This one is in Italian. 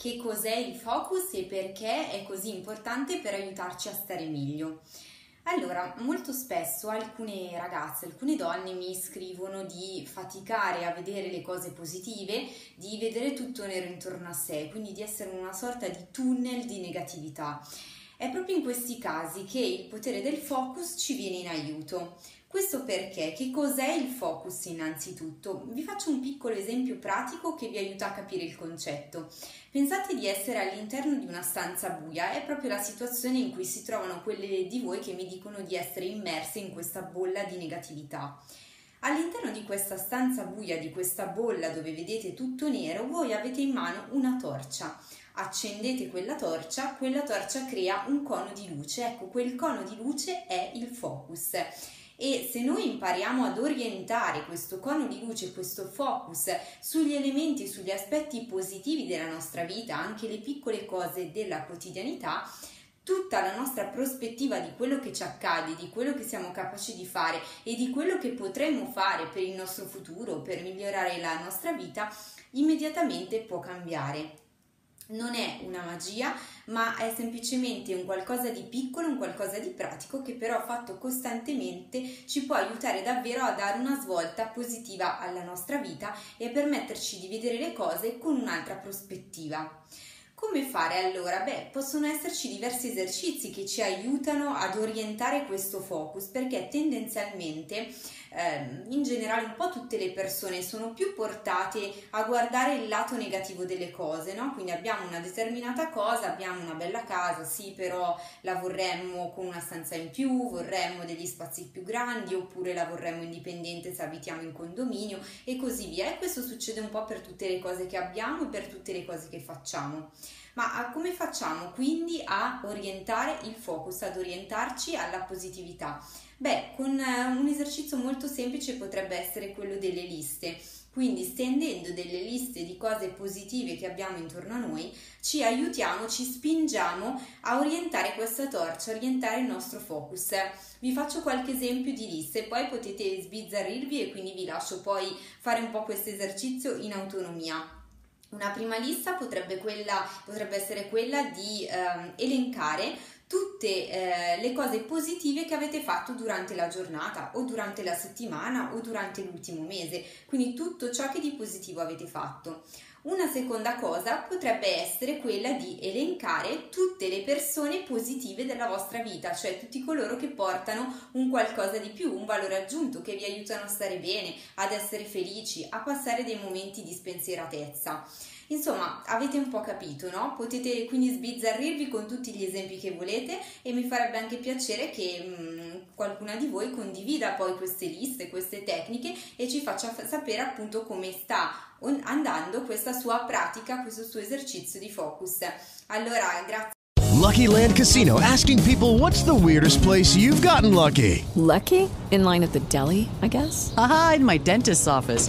Che cos'è il focus e perché è così importante per aiutarci a stare meglio? Allora, molto spesso alcune ragazze, alcune donne mi scrivono di faticare a vedere le cose positive, di vedere tutto nero intorno a sé, quindi di essere una sorta di tunnel di negatività. È proprio in questi casi che il potere del focus ci viene in aiuto. Questo perché? Che cos'è il focus innanzitutto? Vi faccio un piccolo esempio pratico che vi aiuta a capire il concetto. Pensate di essere all'interno di una stanza buia, è proprio la situazione in cui si trovano quelle di voi che mi dicono di essere immerse in questa bolla di negatività. All'interno di questa stanza buia, di questa bolla dove vedete tutto nero, voi avete in mano una torcia. Accendete quella torcia, quella torcia crea un cono di luce. Ecco, quel cono di luce è il focus e se noi impariamo ad orientare questo cono di luce, questo focus sugli elementi, sugli aspetti positivi della nostra vita, anche le piccole cose della quotidianità, tutta la nostra prospettiva di quello che ci accade, di quello che siamo capaci di fare e di quello che potremmo fare per il nostro futuro, per migliorare la nostra vita, immediatamente può cambiare non è una magia, ma è semplicemente un qualcosa di piccolo, un qualcosa di pratico che però fatto costantemente ci può aiutare davvero a dare una svolta positiva alla nostra vita e a permetterci di vedere le cose con un'altra prospettiva. Come fare allora? Beh, possono esserci diversi esercizi che ci aiutano ad orientare questo focus perché tendenzialmente eh, in generale un po' tutte le persone sono più portate a guardare il lato negativo delle cose, no? Quindi abbiamo una determinata cosa, abbiamo una bella casa, sì, però la vorremmo con una stanza in più, vorremmo degli spazi più grandi oppure la vorremmo indipendente se abitiamo in condominio e così via. E questo succede un po' per tutte le cose che abbiamo e per tutte le cose che facciamo. Ma come facciamo quindi a orientare il focus, ad orientarci alla positività? Beh, con eh, un esercizio molto semplice potrebbe essere quello delle liste. Quindi stendendo delle liste di cose positive che abbiamo intorno a noi, ci aiutiamo, ci spingiamo a orientare questa torcia, a orientare il nostro focus. Vi faccio qualche esempio di liste, poi potete sbizzarrirvi e quindi vi lascio poi fare un po' questo esercizio in autonomia. Una prima lista potrebbe, quella, potrebbe essere quella di eh, elencare tutte eh, le cose positive che avete fatto durante la giornata o durante la settimana o durante l'ultimo mese, quindi tutto ciò che di positivo avete fatto. Una seconda cosa potrebbe essere quella di elencare tutte le persone positive della vostra vita, cioè tutti coloro che portano un qualcosa di più, un valore aggiunto, che vi aiutano a stare bene, ad essere felici, a passare dei momenti di spensieratezza. Insomma, avete un po' capito, no? Potete quindi sbizzarrirvi con tutti gli esempi che volete e mi farebbe anche piacere che mh, mm, qualcuna di voi condivida poi queste liste, queste tecniche e ci faccia f- sapere appunto come sta andando questa sua pratica, questo suo esercizio di focus. Allora, grazie. Lucky Land Casino asking people what's the weirdest place you've gotten lucky? Lucky? In line at the deli, I guess? Aha, in my dentist's office.